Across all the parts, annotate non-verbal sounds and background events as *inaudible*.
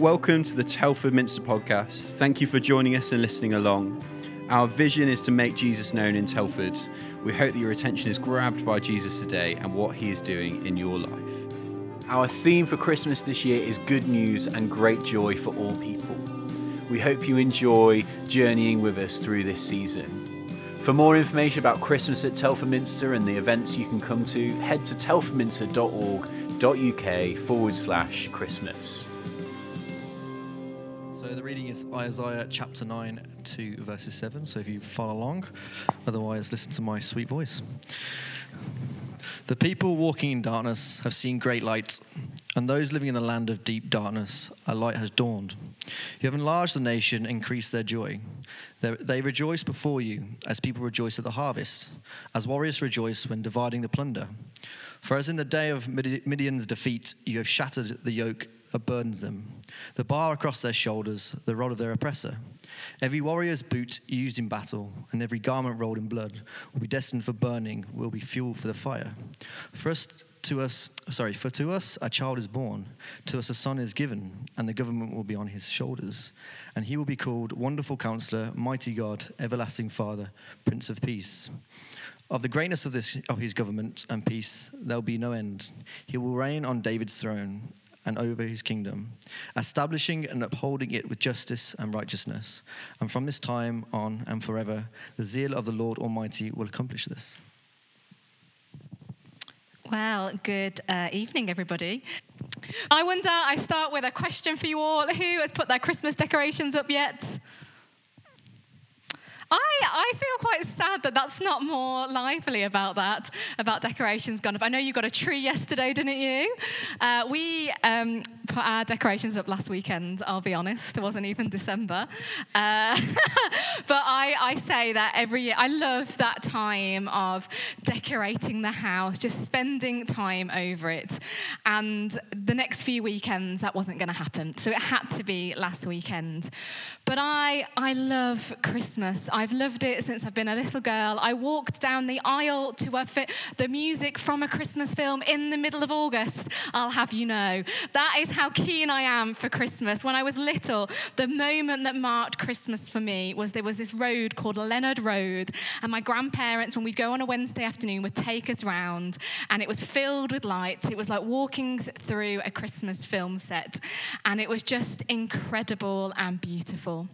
Welcome to the Telford Minster podcast. Thank you for joining us and listening along. Our vision is to make Jesus known in Telford. We hope that your attention is grabbed by Jesus today and what he is doing in your life. Our theme for Christmas this year is good news and great joy for all people. We hope you enjoy journeying with us through this season. For more information about Christmas at Telford Minster and the events you can come to, head to telfordminster.org.uk forward slash Christmas. Is Isaiah chapter 9 to verses 7. So if you follow along, otherwise, listen to my sweet voice. The people walking in darkness have seen great light, and those living in the land of deep darkness, a light has dawned. You have enlarged the nation, increased their joy. They rejoice before you, as people rejoice at the harvest, as warriors rejoice when dividing the plunder. For as in the day of Midian's defeat, you have shattered the yoke that burdens them, the bar across their shoulders, the rod of their oppressor. Every warrior's boot used in battle, and every garment rolled in blood, will be destined for burning, will be fuel for the fire. First to us, sorry, for to us a child is born, to us a son is given, and the government will be on his shoulders. And he will be called Wonderful Counselor, Mighty God, Everlasting Father, Prince of Peace. Of the greatness of, this, of his government and peace, there will be no end. He will reign on David's throne and over his kingdom, establishing and upholding it with justice and righteousness. And from this time on and forever, the zeal of the Lord Almighty will accomplish this. Well, good uh, evening, everybody. I wonder, I start with a question for you all. Who has put their Christmas decorations up yet? I, feel quite sad that that's not more lively about that, about decorations gone up. I know you got a tree yesterday, didn't you? Uh, we um, put our decorations up last weekend, I'll be honest. It wasn't even December. Uh, *laughs* but I, I say that every year, I love that time of decorating the house, just spending time over it. And the next few weekends, that wasn't going to happen. So it had to be last weekend. But I, I love Christmas. I've loved it since I've been a little girl. I walked down the aisle to a fi- the music from a Christmas film in the middle of August, I'll have you know. That is how keen I am for Christmas. When I was little, the moment that marked Christmas for me was there was this road called Leonard Road, and my grandparents, when we'd go on a Wednesday afternoon, would take us round, and it was filled with lights. It was like walking th- through a Christmas film set, and it was just incredible and beautiful.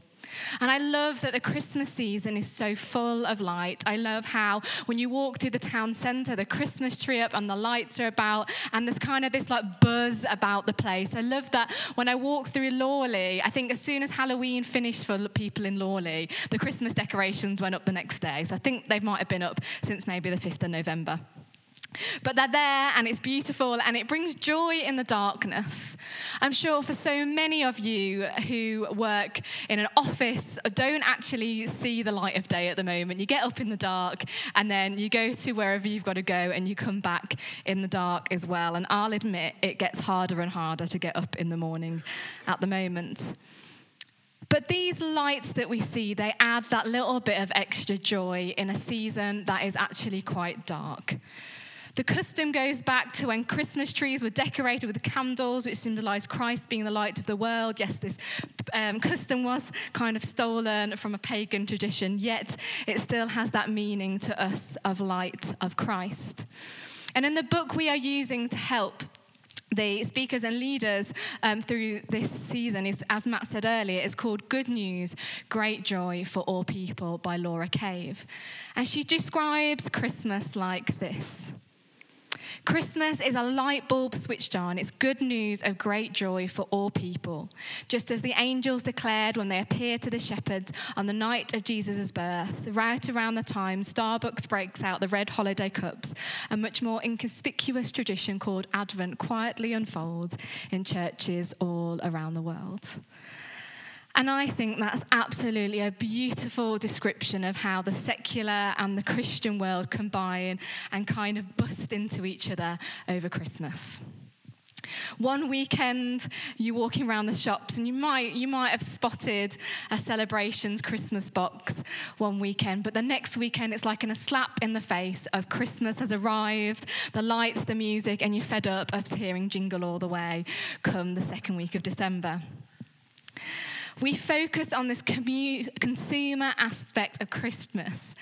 And I love that the Christmas season is so full of light. I love how when you walk through the town centre, the Christmas tree up and the lights are about, and there's kind of this like buzz about the place. I love that when I walk through Lawley, I think as soon as Halloween finished for people in Lawley, the Christmas decorations went up the next day. So I think they might have been up since maybe the 5th of November. But they're there and it's beautiful and it brings joy in the darkness. I'm sure for so many of you who work in an office don't actually see the light of day at the moment. You get up in the dark and then you go to wherever you've got to go and you come back in the dark as well. And I'll admit it gets harder and harder to get up in the morning at the moment. But these lights that we see, they add that little bit of extra joy in a season that is actually quite dark. The custom goes back to when Christmas trees were decorated with candles, which symbolized Christ being the light of the world. Yes, this um, custom was kind of stolen from a pagan tradition, yet it still has that meaning to us of light of Christ. And in the book we are using to help the speakers and leaders um, through this season is, as Matt said earlier, is called Good News, Great Joy for All People by Laura Cave. And she describes Christmas like this Christmas is a light bulb switched on. It's good news of great joy for all people. Just as the angels declared when they appeared to the shepherds on the night of Jesus' birth, right around the time Starbucks breaks out the red holiday cups, a much more inconspicuous tradition called Advent quietly unfolds in churches all around the world. And I think that's absolutely a beautiful description of how the secular and the Christian world combine and kind of bust into each other over Christmas. One weekend, you're walking around the shops and you might, you might have spotted a celebrations Christmas box one weekend, but the next weekend it's like in a slap in the face of Christmas has arrived, the lights, the music, and you're fed up of hearing Jingle All the Way come the second week of December. We focus on this commu- consumer aspect of Christmas.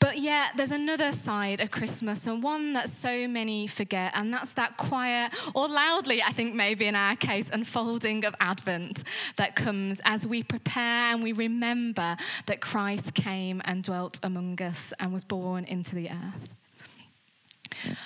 But yet, there's another side of Christmas, and one that so many forget, and that's that quiet, or loudly, I think, maybe in our case, unfolding of Advent that comes as we prepare and we remember that Christ came and dwelt among us and was born into the earth.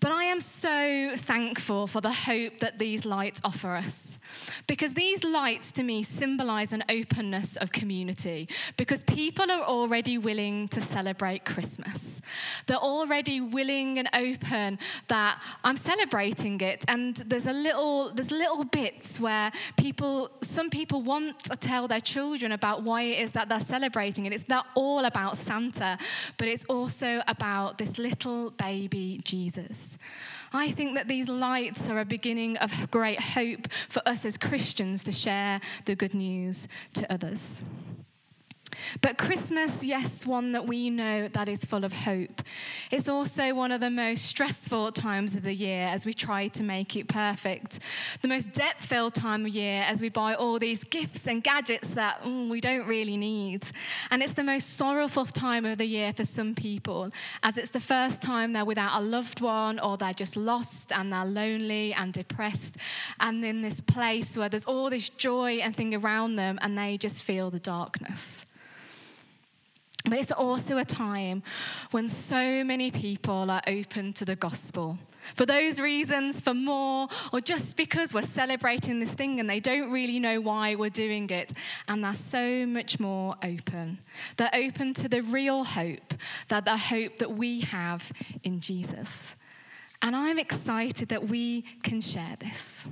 But I am so thankful for the hope that these lights offer us. Because these lights to me symbolize an openness of community. Because people are already willing to celebrate Christmas. They're already willing and open that I'm celebrating it. And there's a little, there's little bits where people, some people want to tell their children about why it is that they're celebrating it. It's not all about Santa, but it's also about this little baby Jesus. I think that these lights are a beginning of great hope for us as Christians to share the good news to others. But Christmas, yes, one that we know that is full of hope. It's also one of the most stressful times of the year as we try to make it perfect. The most debt filled time of year as we buy all these gifts and gadgets that mm, we don't really need. And it's the most sorrowful time of the year for some people as it's the first time they're without a loved one or they're just lost and they're lonely and depressed and in this place where there's all this joy and thing around them and they just feel the darkness. But it's also a time when so many people are open to the gospel. For those reasons, for more, or just because we're celebrating this thing and they don't really know why we're doing it. And they're so much more open. They're open to the real hope, that the hope that we have in Jesus. And I'm excited that we can share this.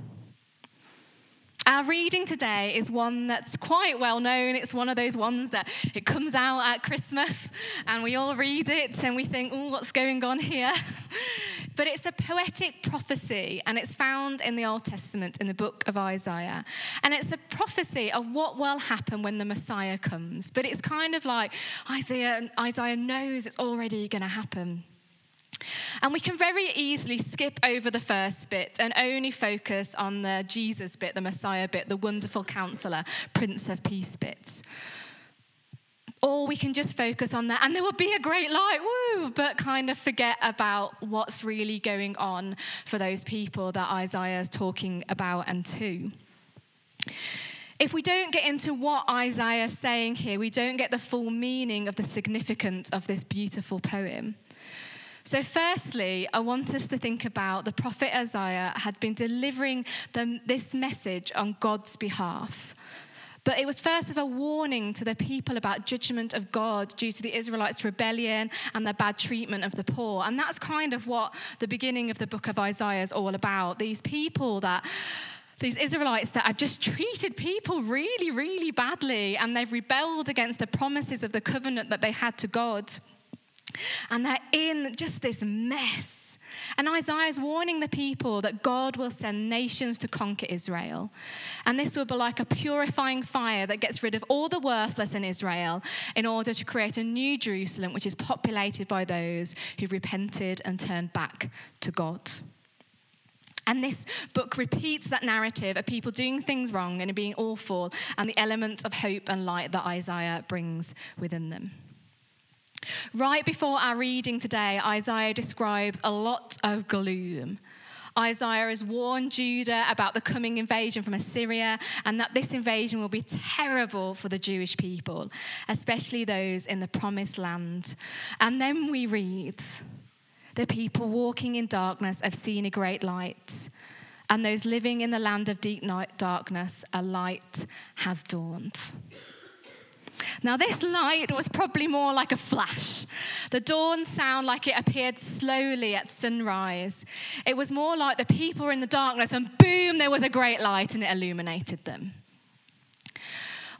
Our reading today is one that's quite well known. It's one of those ones that it comes out at Christmas and we all read it and we think, oh, what's going on here? *laughs* but it's a poetic prophecy and it's found in the Old Testament in the book of Isaiah. And it's a prophecy of what will happen when the Messiah comes. But it's kind of like Isaiah, Isaiah knows it's already going to happen. And we can very easily skip over the first bit and only focus on the Jesus bit, the Messiah bit, the wonderful counselor, Prince of Peace bit. Or we can just focus on that, and there will be a great light, woo, but kind of forget about what's really going on for those people that Isaiah is talking about and to. If we don't get into what Isaiah is saying here, we don't get the full meaning of the significance of this beautiful poem. So, firstly, I want us to think about the prophet Isaiah had been delivering them this message on God's behalf. But it was first of a warning to the people about judgment of God due to the Israelites' rebellion and their bad treatment of the poor. And that's kind of what the beginning of the book of Isaiah is all about. These people that these Israelites that have just treated people really, really badly, and they've rebelled against the promises of the covenant that they had to God. And they're in just this mess. And Isaiah is warning the people that God will send nations to conquer Israel. And this will be like a purifying fire that gets rid of all the worthless in Israel in order to create a new Jerusalem, which is populated by those who repented and turned back to God. And this book repeats that narrative of people doing things wrong and being awful and the elements of hope and light that Isaiah brings within them. Right before our reading today, Isaiah describes a lot of gloom. Isaiah has warned Judah about the coming invasion from Assyria and that this invasion will be terrible for the Jewish people, especially those in the promised land. And then we read the people walking in darkness have seen a great light, and those living in the land of deep darkness, a light has dawned. Now, this light was probably more like a flash. The dawn sound like it appeared slowly at sunrise. It was more like the people were in the darkness, and boom, there was a great light and it illuminated them.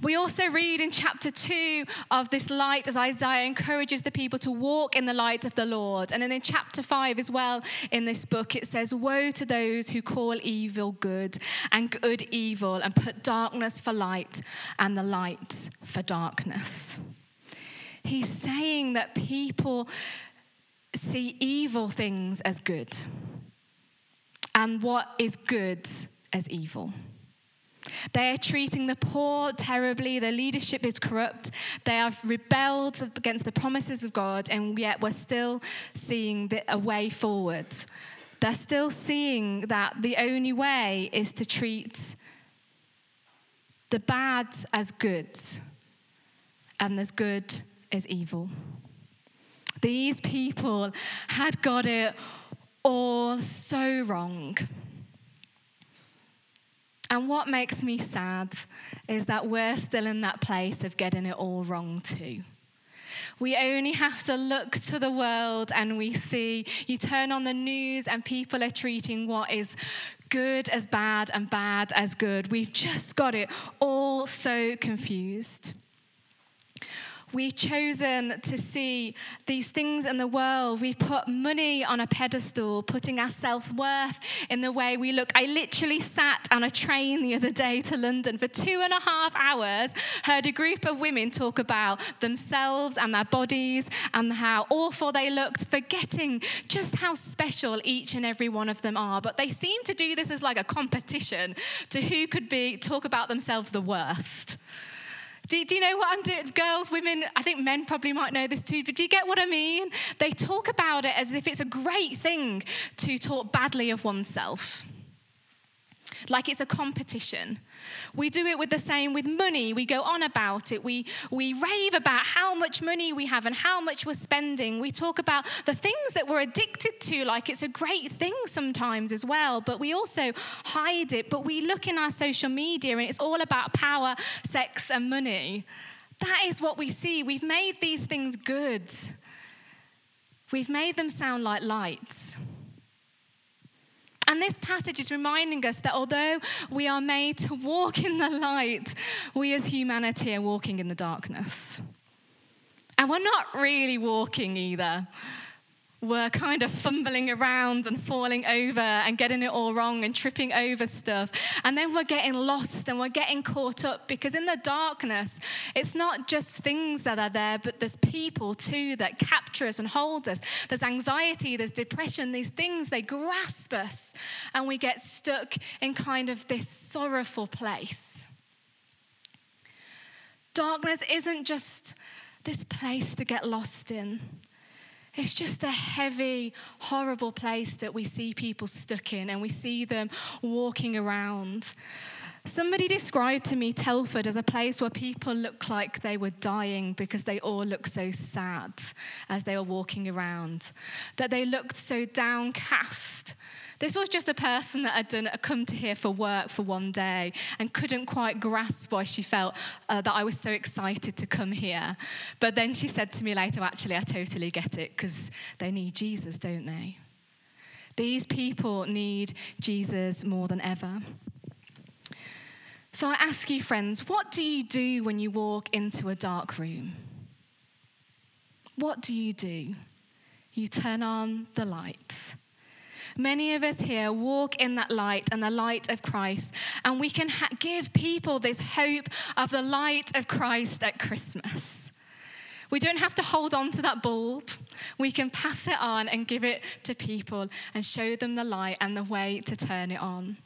We also read in chapter 2 of this light as Isaiah encourages the people to walk in the light of the Lord. And then in chapter 5 as well in this book, it says, Woe to those who call evil good and good evil and put darkness for light and the light for darkness. He's saying that people see evil things as good and what is good as evil. They are treating the poor terribly. Their leadership is corrupt. They have rebelled against the promises of God, and yet we're still seeing a way forward. They're still seeing that the only way is to treat the bad as good and as good as evil. These people had got it all so wrong. And what makes me sad is that we're still in that place of getting it all wrong too. We only have to look to the world and we see, you turn on the news and people are treating what is good as bad and bad as good. We've just got it all so confused. We've chosen to see these things in the world. We've put money on a pedestal, putting our self worth in the way we look. I literally sat on a train the other day to London for two and a half hours, heard a group of women talk about themselves and their bodies and how awful they looked, forgetting just how special each and every one of them are. But they seem to do this as like a competition to who could be talk about themselves the worst. Do, do, you know what I'm doing? Girls, women, I think men probably might know this too, but do you get what I mean? They talk about it as if it's a great thing to talk badly of oneself like it's a competition. We do it with the same with money. We go on about it. We, we rave about how much money we have and how much we're spending. We talk about the things that we're addicted to, like it's a great thing sometimes as well, but we also hide it. But we look in our social media and it's all about power, sex, and money. That is what we see. We've made these things good, we've made them sound like lights. And this passage is reminding us that although we are made to walk in the light, we as humanity are walking in the darkness. And we're not really walking either were kind of fumbling around and falling over and getting it all wrong and tripping over stuff. And then we're getting lost and we're getting caught up because in the darkness, it's not just things that are there, but there's people too that capture us and hold us. There's anxiety, there's depression, these things, they grasp us and we get stuck in kind of this sorrowful place. Darkness isn't just this place to get lost in. It's just a heavy, horrible place that we see people stuck in and we see them walking around. Somebody described to me Telford as a place where people look like they were dying because they all looked so sad as they were walking around, that they looked so downcast this was just a person that had done, come to here for work for one day and couldn't quite grasp why she felt uh, that I was so excited to come here. But then she said to me later, actually, I totally get it because they need Jesus, don't they? These people need Jesus more than ever. So I ask you, friends, what do you do when you walk into a dark room? What do you do? You turn on the lights. Many of us here walk in that light and the light of Christ, and we can ha- give people this hope of the light of Christ at Christmas. We don't have to hold on to that bulb. We can pass it on and give it to people and show them the light and the way to turn it on.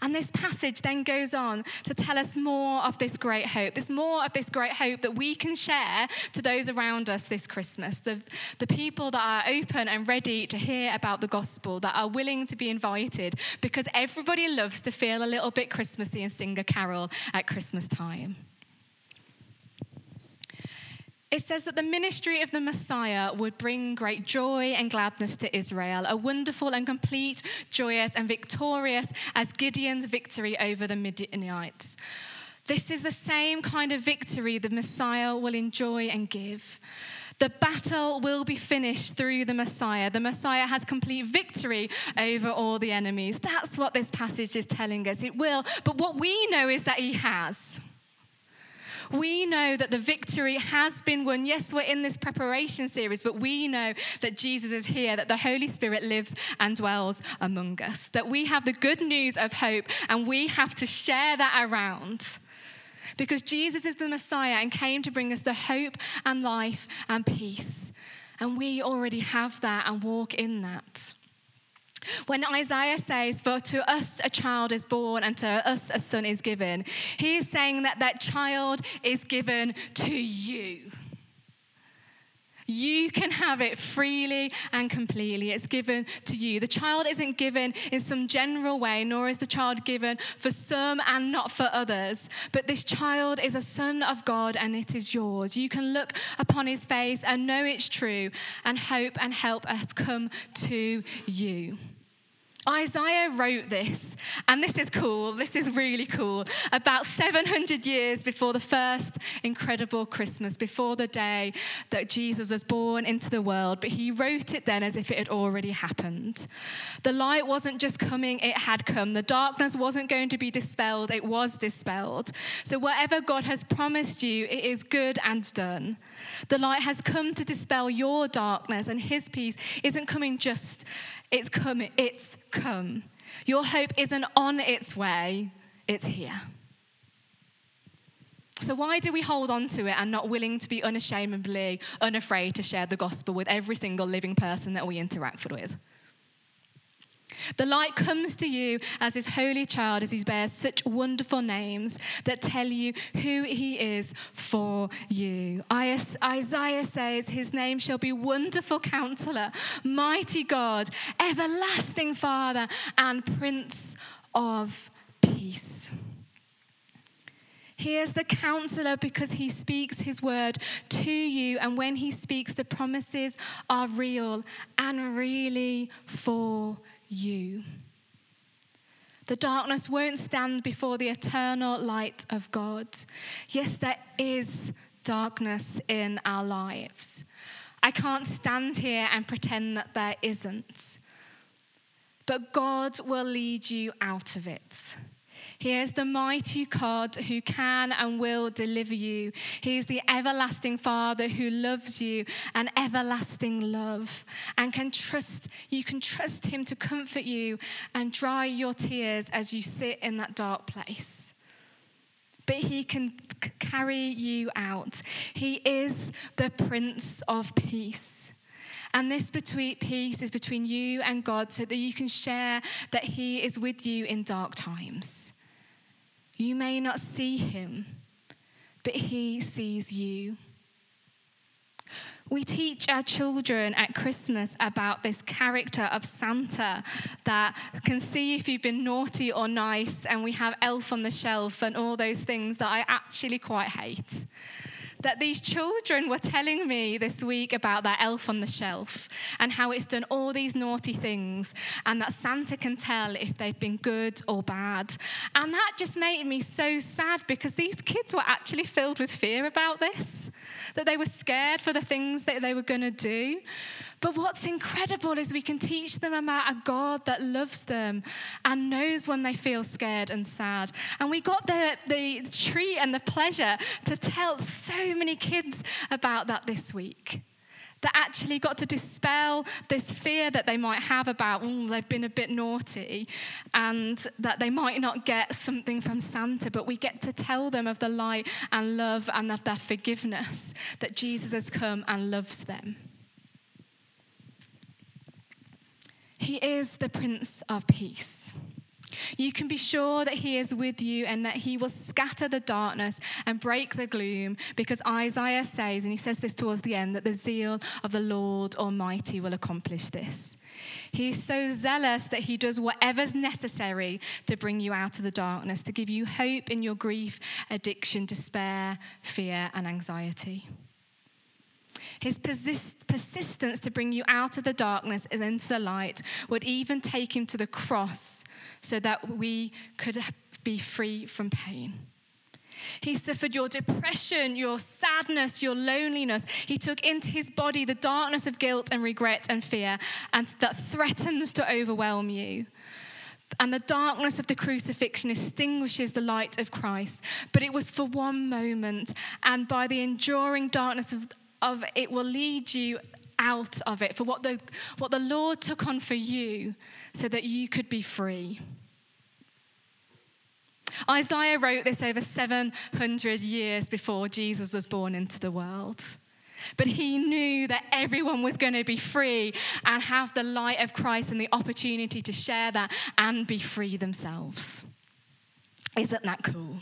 And this passage then goes on to tell us more of this great hope. this more of this great hope that we can share to those around us this Christmas. The, the people that are open and ready to hear about the gospel, that are willing to be invited, because everybody loves to feel a little bit Christmassy and sing a carol at Christmas time it says that the ministry of the Messiah would bring great joy and gladness to Israel, a wonderful and complete, joyous and victorious as Gideon's victory over the Midianites. This is the same kind of victory the Messiah will enjoy and give. The battle will be finished through the Messiah. The Messiah has complete victory over all the enemies. That's what this passage is telling us. It will, but what we know is that he has we know that the victory has been won. Yes, we're in this preparation series, but we know that Jesus is here, that the Holy Spirit lives and dwells among us, that we have the good news of hope, and we have to share that around. Because Jesus is the Messiah and came to bring us the hope and life and peace. And we already have that and walk in that. When Isaiah says, For to us a child is born and to us a son is given, he is saying that that child is given to you. You can have it freely and completely. It's given to you. The child isn't given in some general way, nor is the child given for some and not for others. But this child is a son of God and it is yours. You can look upon his face and know it's true, and hope and help has come to you. Isaiah wrote this, and this is cool, this is really cool, about 700 years before the first incredible Christmas, before the day that Jesus was born into the world. But he wrote it then as if it had already happened. The light wasn't just coming, it had come. The darkness wasn't going to be dispelled, it was dispelled. So, whatever God has promised you, it is good and done. The light has come to dispel your darkness, and his peace isn't coming just it's come, it's come. Your hope isn't on its way, it's here. So, why do we hold on to it and not willing to be unashamedly unafraid to share the gospel with every single living person that we interact with? The light comes to you as his holy child, as he bears such wonderful names that tell you who he is for you. Isaiah says, His name shall be Wonderful Counselor, Mighty God, Everlasting Father, and Prince of Peace. He is the counselor because he speaks his word to you. And when he speaks, the promises are real and really for you. The darkness won't stand before the eternal light of God. Yes, there is darkness in our lives. I can't stand here and pretend that there isn't. But God will lead you out of it. He is the mighty God who can and will deliver you. He is the everlasting Father who loves you an everlasting love and can trust you can trust him to comfort you and dry your tears as you sit in that dark place but he can carry you out. He is the Prince of Peace. And this between, peace is between you and God so that you can share that He is with you in dark times. You may not see him, but he sees you. We teach our children at Christmas about this character of Santa that can see if you've been naughty or nice, and we have elf on the shelf and all those things that I actually quite hate that these children were telling me this week about that elf on the shelf and how it's done all these naughty things and that Santa can tell if they've been good or bad. And that just made me so sad because these kids were actually filled with fear about this, that they were scared for the things that they were going to do. But what's incredible is we can teach them about a God that loves them and knows when they feel scared and sad. And we got the, the treat and the pleasure to tell so many kids about that this week that actually got to dispel this fear that they might have about, oh, they've been a bit naughty and that they might not get something from Santa, but we get to tell them of the light and love and of their forgiveness that Jesus has come and loves them. He is the Prince of Peace. You can be sure that He is with you and that He will scatter the darkness and break the gloom because Isaiah says, and he says this towards the end, that the zeal of the Lord Almighty will accomplish this. He is so zealous that He does whatever's necessary to bring you out of the darkness, to give you hope in your grief, addiction, despair, fear, and anxiety. His persist- persistence to bring you out of the darkness and into the light would even take him to the cross so that we could be free from pain. He suffered your depression, your sadness, your loneliness. He took into his body the darkness of guilt and regret and fear and that threatens to overwhelm you. And the darkness of the crucifixion extinguishes the light of Christ. But it was for one moment. And by the enduring darkness of, of it will lead you out of it for what the, what the Lord took on for you so that you could be free. Isaiah wrote this over 700 years before Jesus was born into the world. But he knew that everyone was going to be free and have the light of Christ and the opportunity to share that and be free themselves. Isn't that cool?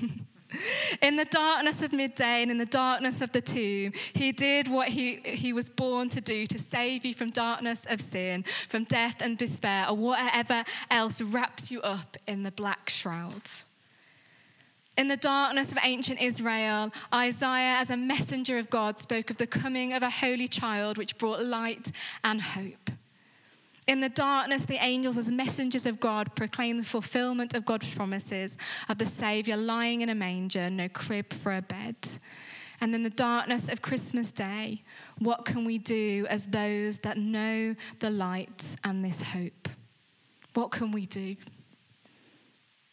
*laughs* in the darkness of midday and in the darkness of the tomb, he did what he, he was born to do to save you from darkness of sin, from death and despair, or whatever else wraps you up in the black shroud. In the darkness of ancient Israel, Isaiah, as a messenger of God, spoke of the coming of a holy child which brought light and hope. In the darkness, the angels, as messengers of God, proclaim the fulfillment of God's promises of the Savior lying in a manger, no crib for a bed. And in the darkness of Christmas Day, what can we do as those that know the light and this hope? What can we do?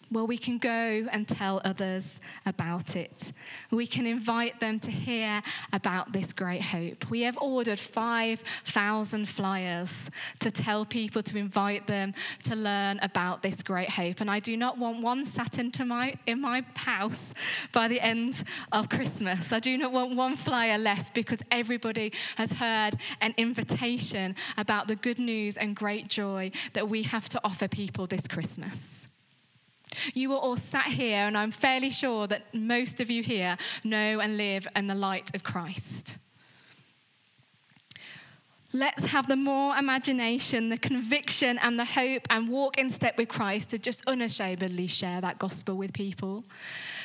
Well, we can go and tell others about it. We can invite them to hear about this great hope. We have ordered 5,000 flyers to tell people to invite them to learn about this great hope. And I do not want one sat into my, in my house by the end of Christmas. I do not want one flyer left because everybody has heard an invitation about the good news and great joy that we have to offer people this Christmas. You are all sat here, and I'm fairly sure that most of you here know and live in the light of Christ. Let's have the more imagination, the conviction, and the hope, and walk in step with Christ to just unashamedly share that gospel with people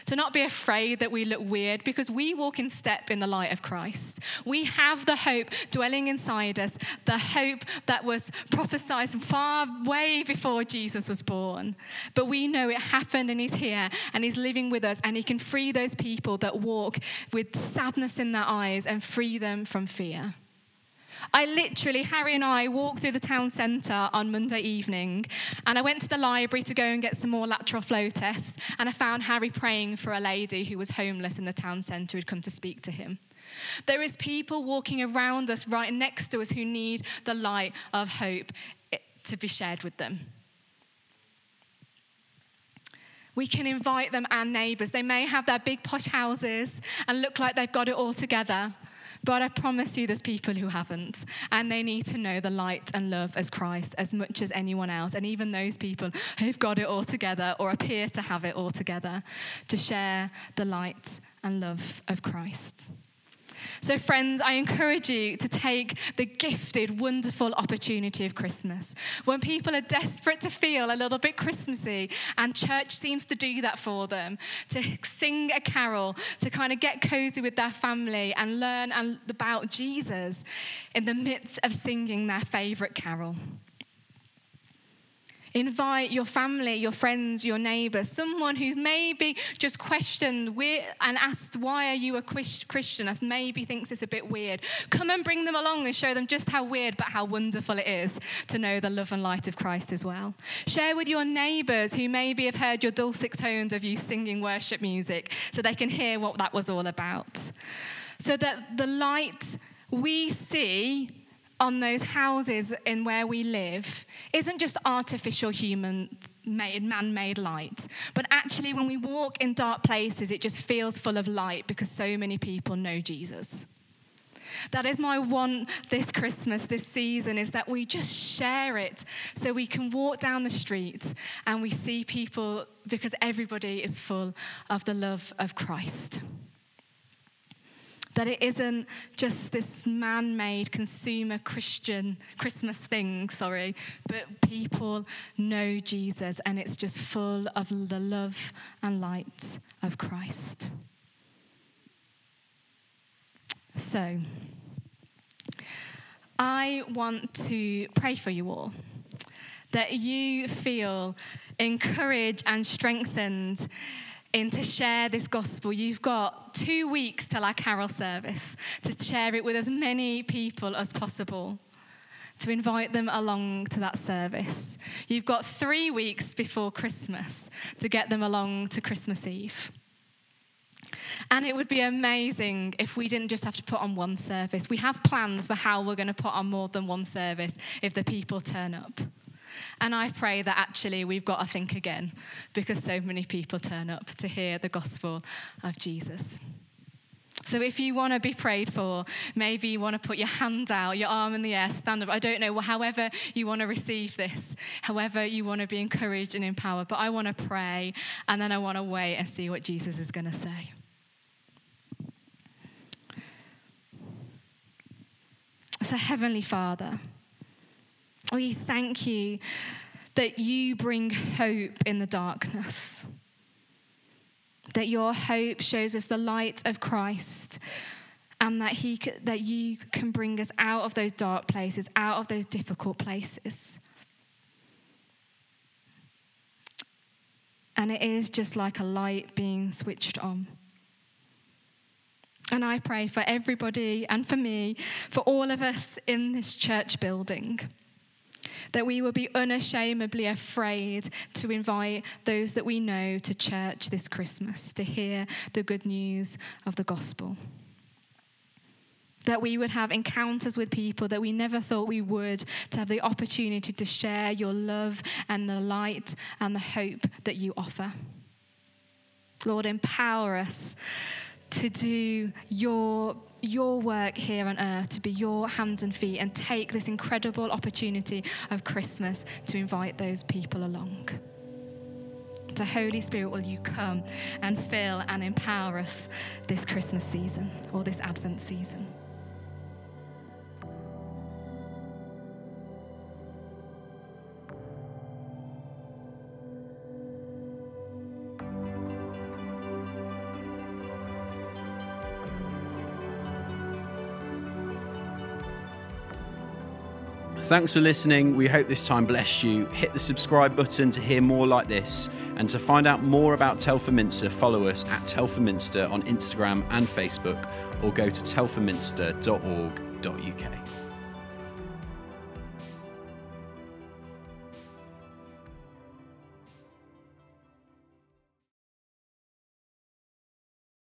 to not be afraid that we look weird because we walk in step in the light of Christ. We have the hope dwelling inside us, the hope that was prophesied far way before Jesus was born. But we know it happened and He's here and He's living with us and He can free those people that walk with sadness in their eyes and free them from fear. I literally, Harry and I walked through the town centre on Monday evening, and I went to the library to go and get some more lateral flow tests, and I found Harry praying for a lady who was homeless in the town centre who'd come to speak to him. There is people walking around us, right next to us, who need the light of hope eh, to be shared with them. We can invite them and neighbours. They may have their big posh houses and look like they've got it all together. But I promise you, there's people who haven't, and they need to know the light and love as Christ as much as anyone else, and even those people who've got it all together or appear to have it all together, to share the light and love of Christ. So, friends, I encourage you to take the gifted, wonderful opportunity of Christmas. When people are desperate to feel a little bit Christmassy, and church seems to do that for them, to sing a carol, to kind of get cozy with their family and learn about Jesus in the midst of singing their favorite carol. Invite your family, your friends, your neighbors, someone who's maybe just questioned and asked, Why are you a Christian? and maybe thinks it's a bit weird. Come and bring them along and show them just how weird but how wonderful it is to know the love and light of Christ as well. Share with your neighbors who maybe have heard your dulcet tones of you singing worship music so they can hear what that was all about. So that the light we see on those houses in where we live isn't just artificial human made man-made light but actually when we walk in dark places it just feels full of light because so many people know jesus. That is my want this christmas this season is that we just share it so we can walk down the street and we see people because everybody is full of the love of christ that it isn't just this man made consumer Christian Christmas thing, sorry, but people know Jesus and it's just full of the love and light of Christ. So, I want to pray for you all that you feel encouraged and strengthened in to share this gospel. You've got two weeks till our carol service to share it with as many people as possible, to invite them along to that service. You've got three weeks before Christmas to get them along to Christmas Eve. And it would be amazing if we didn't just have to put on one service. We have plans for how we're going to put on more than one service if the people turn up. And I pray that actually we've got to think again because so many people turn up to hear the gospel of Jesus. So if you want to be prayed for, maybe you want to put your hand out, your arm in the air, stand up. I don't know, however you want to receive this, however you want to be encouraged and empowered. But I want to pray and then I want to wait and see what Jesus is going to say. So, Heavenly Father, Oh, we thank you that you bring hope in the darkness. That your hope shows us the light of Christ and that he that you can bring us out of those dark places out of those difficult places. And it is just like a light being switched on. And I pray for everybody and for me, for all of us in this church building that we will be unashamedly afraid to invite those that we know to church this Christmas to hear the good news of the gospel. That we would have encounters with people that we never thought we would, to have the opportunity to share your love and the light and the hope that you offer. Lord, empower us to do your your work here on earth to be your hands and feet and take this incredible opportunity of Christmas to invite those people along. So, Holy Spirit, will you come and fill and empower us this Christmas season or this Advent season? Thanks for listening. We hope this time blessed you. Hit the subscribe button to hear more like this. And to find out more about Telford Minster, follow us at Telford Minster on Instagram and Facebook or go to telfordminster.org.uk.